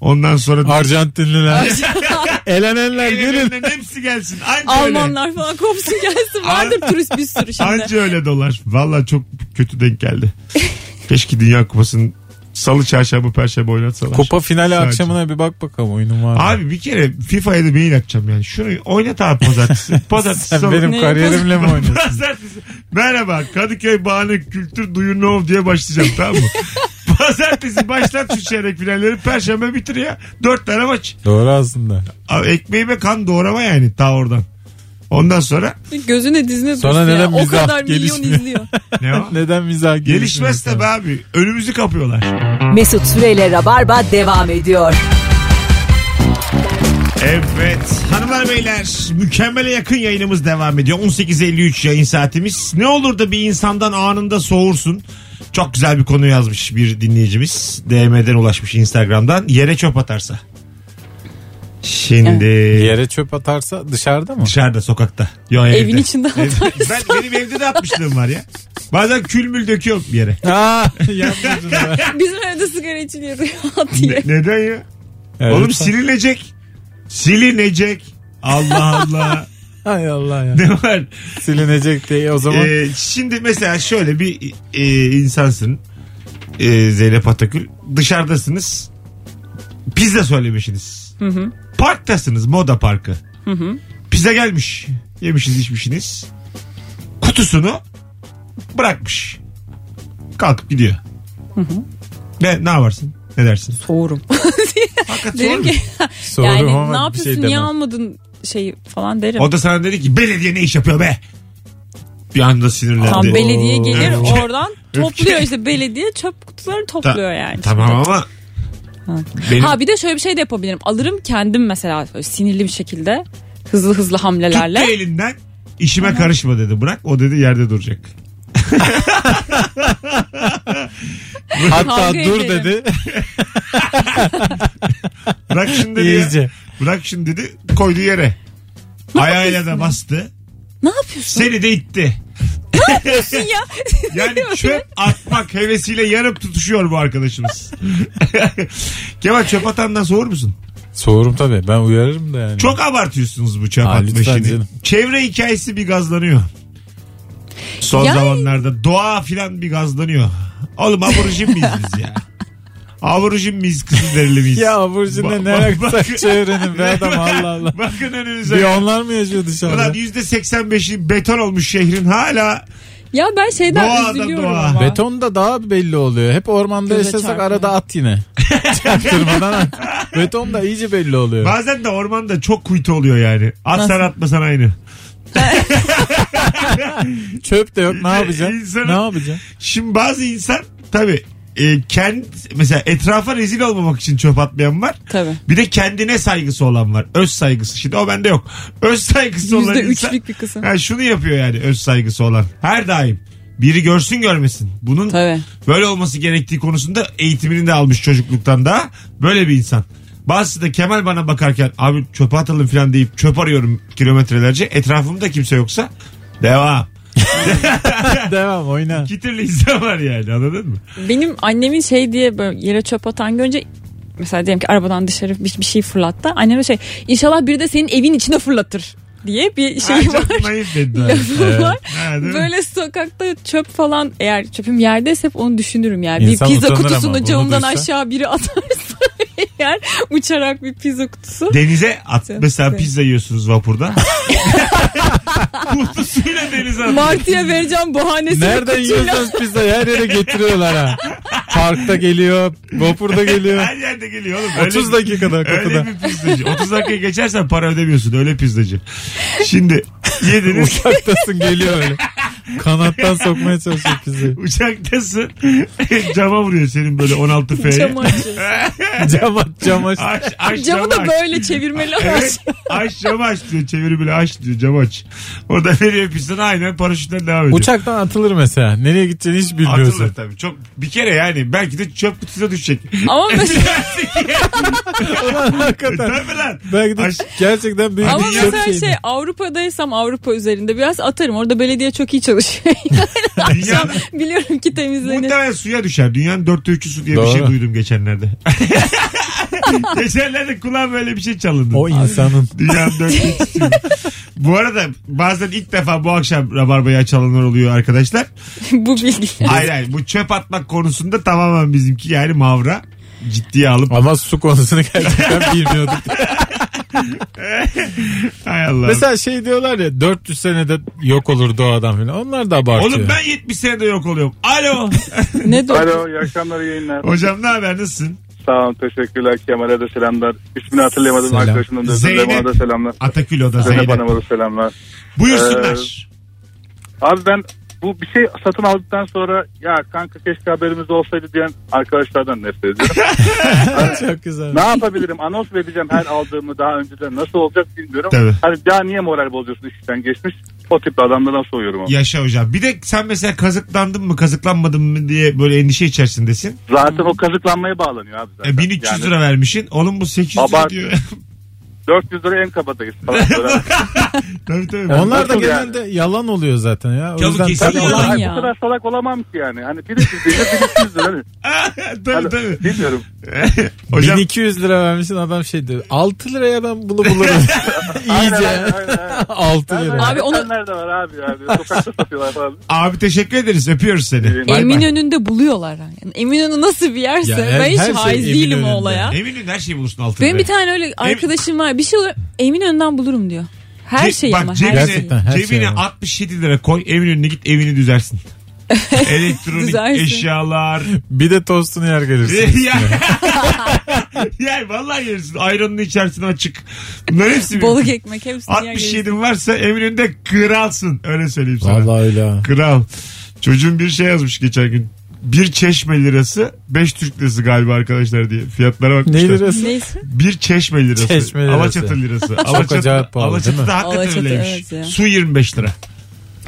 ondan sonra Arjantinliler. Elenenler gelin. Hepsi gelsin. Anca öyle. Almanlar falan kopsun gelsin. Vardır turist bir sürü şimdi. Anca öyle dolar. Valla çok kötü denk geldi. Keşke Dünya Kupası'nın salı, çarşamba, perşembe oynatsalar. Kupa finali Sadece. akşamına bir bak bakalım oyunun var mı? Abi bir kere FIFA'ya da mail atacağım yani. Şunu oynat abi pazartesi. Pazartesi Sen salı. benim Ne kariyerimle mi oynuyorsun? Pazartesi. Merhaba Kadıköy Bağını Kültür Do You Know diye başlayacağım tamam mı? Pazartesi başlat şu çeyrek finalleri. Perşembe bitir ya. Dört tane maç. Doğru aslında. Abi Ekmeğime kan doğrama yani ta oradan. Ondan sonra Gözüne dizine Sonra dursun ya. neden O mizah kadar milyon gelişmiyor? izliyor. ne o? Neden mizah gelişmiyor? Gelişmez tabii abi. Önümüzü kapıyorlar. Mesut Süreyle Rabarba devam ediyor. Evet hanımlar beyler mükemmele yakın yayınımız devam ediyor. 18.53 yayın saatimiz. Ne olur da bir insandan anında soğursun. Çok güzel bir konu yazmış bir dinleyicimiz. DM'den ulaşmış Instagram'dan. Yere çöp atarsa. Şimdi Yere çöp atarsa dışarıda mı? dışarıda sokakta. Yo, Evin evde. içinde Evde. Ben, benim evde de atmışlığım var ya. Bazen kül mül döküyorum bir yere. Aa. Bizim evde sigara içiliyor at diye. Ne- neden ya? Evet. Oğlum silinecek. Silinecek. Allah Allah. Hay Allah ya. ne var? Silinecek diye o zaman. Ee, şimdi mesela şöyle bir e, insansın e, Zeynep Atakül dışarıdasınız pizza söylemişsiniz parktasınız moda parkı. Pizza gelmiş. Yemişsiniz içmişsiniz kutusunu bırakmış. Kalkıp gidiyor. Ne, ne yaparsın? Ne dersin? Soğurum. Hakikaten Derim sorun. ki Sorum yani ama ne bir yapıyorsun? şey niye demem. almadın şey falan derim. o da sana dedi ki belediye ne iş yapıyor be? Bir anda sinirlendi. Tam belediye gelir oradan topluyor işte. Belediye çöp kutularını Ta- topluyor yani. tamam ama benim Ha bir de şöyle bir şey de yapabilirim. Alırım kendim mesela böyle sinirli bir şekilde hızlı hızlı hamlelerle. Tuttu elinden işime karışma dedi bırak o dedi yerde duracak. Hatta Kavga dur dedi. Bırak şunu dedi ya. Bırak şunu dedi koydu yere. Ayağıyla da bastı. Ne yapıyorsun Seni de itti. Ya? Yani çöp atmak hevesiyle yarım tutuşuyor bu arkadaşımız. Kemal çöp atandan soğur musun? Soğurum tabii. Ben uyarırım da yani. Çok abartıyorsunuz bu çöp atma lütfen işini. canım. Çevre hikayesi bir gazlanıyor. Son Yani- zamanlarda doğa filan bir gazlanıyor. Oğlum aborjin miyiz biz ya? Aborjin miyiz Kızılderili miyiz? Ya Ba- ne bakın- çevrenin be adam Allah Allah. Bakın önünüze. Bir ya. onlar mı yaşıyor dışarıda? Ulan %85'i beton olmuş şehrin hala Ya ben şeyden Doğa da üzülüyorum doğa. ama. Beton da daha belli oluyor. Hep ormanda Göze yaşasak çarpıyor. arada at yine. Çaktırmadan at. Beton da iyice belli oluyor. bazen de ormanda çok kuytu oluyor yani. Atsan atmasan aynı. Çöp de yok ne yapacaksın? İnsanın- Ne yapacaksın? Şimdi bazı insan tabii e, kend, mesela etrafa rezil olmamak için çöp atmayan var. Tabii. Bir de kendine saygısı olan var. Öz saygısı. Şimdi o bende yok. Öz saygısı olan insan üçlük bir kısım. ha, şunu yapıyor yani öz saygısı olan. Her daim. Biri görsün görmesin. Bunun Tabii. böyle olması gerektiği konusunda eğitimini de almış çocukluktan da. Böyle bir insan. Bazısı da Kemal bana bakarken abi çöpe atalım falan deyip çöp arıyorum kilometrelerce. Etrafımda kimse yoksa devam. Devam oyna. İki türlü insan var yani anladın mı? Benim annemin şey diye böyle yere çöp atan görünce mesela diyelim ki arabadan dışarı bir, bir şey fırlattı. Annem şey inşallah biri de senin evin içine fırlatır diye bir şey var. çok naif beddua. Lafı var. Ha? Böyle sokakta çöp falan eğer çöpüm yerdeyse hep onu düşünürüm yani. İnsan bir pizza kutusunu camdan duysa. aşağı biri atarsa eğer uçarak bir pizza kutusu. Denize at. Çok Mesela güzel. pizza yiyorsunuz vapurda. Kutusuyla denize atın. Martı'ya vereceğim bahanesi. Nereden yiyorsanız pizza her yere getiriyorlar ha. Parkta geliyor, vapurda geliyor. Her yerde geliyor oğlum. Öyle 30 bir- dakikada kapıda. Öyle bir pizzacı. 30 dakika geçersen para ödemiyorsun. Öyle pizzacı. Şimdi yediniz. Uçaktasın geliyor öyle. Kanattan sokmaya çalışıyor pizzayı. Uçaktasın. Cama vuruyor senin böyle 16 F'ye. Cam açıyor. Cam aç, cam aç. Aç, aç Camı camı da aç. böyle çevirmeli. Evet. Aç camı aç diyor. Çeviri bile aç diyor. Cam aç. Orada veriyor pizzanı aynen paraşütten devam ediyor. Uçaktan atılır mesela. Nereye gideceğini hiç bilmiyorsun. Atılır tabii. Çok bir kere yani belki de çöp kutusuna düşecek. Ama mesela, Ulan hakikaten. tabii lan. Belki de Aş- gerçekten büyük ama bir çöp mesela şey Avrupa'daysam Avrupa üzerinde biraz atarım. Orada belediye çok iyi çalışıyor. Akşam Dünya, biliyorum ki temizlenir. muhtemelen suya düşer. Dünyanın dörtte üçü su diye bir Doğru. şey duydum geçenlerde. geçenlerde kulağım böyle bir şey çalındı. O insanın. Dünyanın dörtte üçü su. Bu arada bazen ilk defa bu akşam Rabarba'yı açanlar oluyor arkadaşlar. Bu bilgi. Hayır hayır bu çöp atmak konusunda tamamen bizimki yani mavra ciddiye alıp Ama su konusunu gerçekten bilmiyorduk. Hay Allah. Mesela şey diyorlar ya 400 senede yok olur doğadan falan. Onlar da abartıyor. Oğlum ben 70 senede yok oluyorum. Alo. ne de Alo iyi akşamlar iyi yayınlar. Hocam ne haber nasılsın? Sağ olun teşekkürler Kemal'e de selamlar. İsmini hatırlayamadım Selam. arkadaşımın da Zeynep. Zeynep. da selamlar. Atakül o da Zeynep Zeynep. Hanım'a da selamlar. Buyursunlar. Abi ben bu bir şey satın aldıktan sonra ya kanka keşke haberimiz olsaydı diyen arkadaşlardan nefret ediyorum. Çok güzel. ne yapabilirim? Anons vereceğim her aldığımı daha önceden. Nasıl olacak bilmiyorum. Tabii. Hani daha niye moral bozuyorsun işten geçmiş? O tip adamlardan soğuyorum. ama. Yaşa hocam. Bir de sen mesela kazıklandın mı kazıklanmadın mı diye böyle endişe içerisindesin. Zaten o kazıklanmaya bağlanıyor abi zaten. E, 1300 Yani lira vermişsin. Oğlum bu 800 lira Abart. diyor. 400 lira en kabadayız falan. Böyle. tabii tabii. Onlar da Nasıl genelde yalan oluyor zaten ya. O Çabuk yüzden kesin tabii yalan. Ay, ya. bu kadar salak olamam ki yani. Hani biri sizde biri sizde. Hani, tabii hani, tabii. bilmiyorum. hocam 1200 lira vermişsin adam şey diyor. 6 liraya ben bunu bulurum. Aynen, İyice. aynen, aynen, aynen. 6 Abi, lira. Abi onu- nerede var abi ya? Sokakta satıyorlar falan. abi teşekkür ederiz. Öpüyoruz seni. Bay Emin bay. önünde buluyorlar. Yani Eminönü nasıl bir yerse Ya her- ben hiç her şey haiz değilim o Eminönü'nde. olaya. Emin'in her şeyi bulursun altında. Benim bir tane öyle arkadaşım var. Bir şey olur Eminönü'nden bulurum diyor. Her Ce- şey bak, ama cebine, her şey. Gerçekten her şey cebine var. 67 lira koy evin önüne git evini düzersin. Elektronik Düzersin. eşyalar. Bir de tostunu yer gelirsin. ya, ya vallahi yersin. Ayranını içersin açık. Bunların hepsi Balık ekmek hepsini yer 67 varsa evin önünde kralsın. Öyle söyleyeyim sana. Vallahi öyle ha. Kral. Çocuğun bir şey yazmış geçen gün. Bir çeşme lirası 5 Türk lirası galiba arkadaşlar diye. Fiyatlara bakmışlar. Ne lirası? Neyse. Bir çeşme lirası. Çeşme lirası. Alaçatı lirası. Alaçatı, acayip pahalı, Alaçatı'da değil mi? hakikaten Alaçatı, öyleymiş. evet ya. Su 25 lira.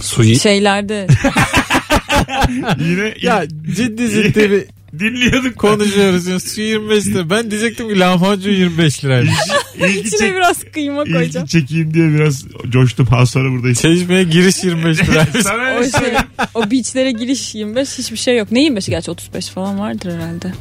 Suyu. Şeylerde Yine Ya ciddi ciddi bir dinliyorduk. konuşuyoruz. Yani su 25 lira. Ben diyecektim ki lahmacun 25 liraymış. İlgi, içine çek, biraz kıyma ilgi koyacağım. çekeyim diye biraz coştum. Az sonra buradayız. Çeşmeye giriş 25 liraymış. Sana O şey o beachlere giriş 25 hiçbir şey yok. Ne 25 gerçi 35 falan vardır herhalde.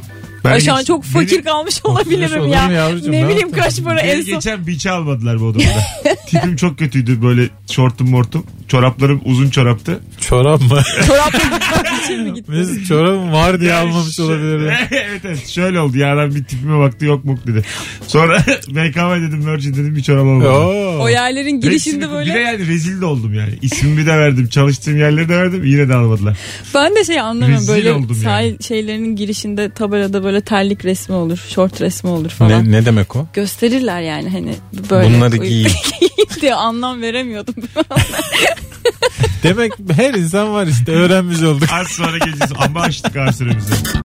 Ben Ay şu an geç- çok fakir beni- kalmış olur olabilirim mu ya. yavrucuğum, ne ne bileyim yaptın? kaç para en Beni son. geçen biçe almadılar bu odamda. Tipim çok kötüydü böyle şortum mortum. Çoraplarım uzun çoraptı. Çorap mı? Çorapla gitmek için mi gitti? Mesut çorabım var diye almamış olabilir. evet evet şöyle oldu ya adam bir tipime baktı yok mu dedi. Sonra BKM dedim Virgin dedim bir çorap almadım. Oo. O yerlerin girişinde Hepsini- Bir de böyle. yani rezil de oldum yani. İsmimi de verdim. Çalıştığım yerleri de verdim. Yine de almadılar. Ben de şey anlamıyorum Rezil böyle oldum sahil şeylerinin girişinde tabelada böyle terlik resmi olur, şort resmi olur falan. Ne, ne demek o? Gösterirler yani hani böyle. Bunları giy. diye anlam veremiyordum. Demek her insan var işte öğrenmiş olduk. Az sonra geleceğiz. Ama açtık süremizi.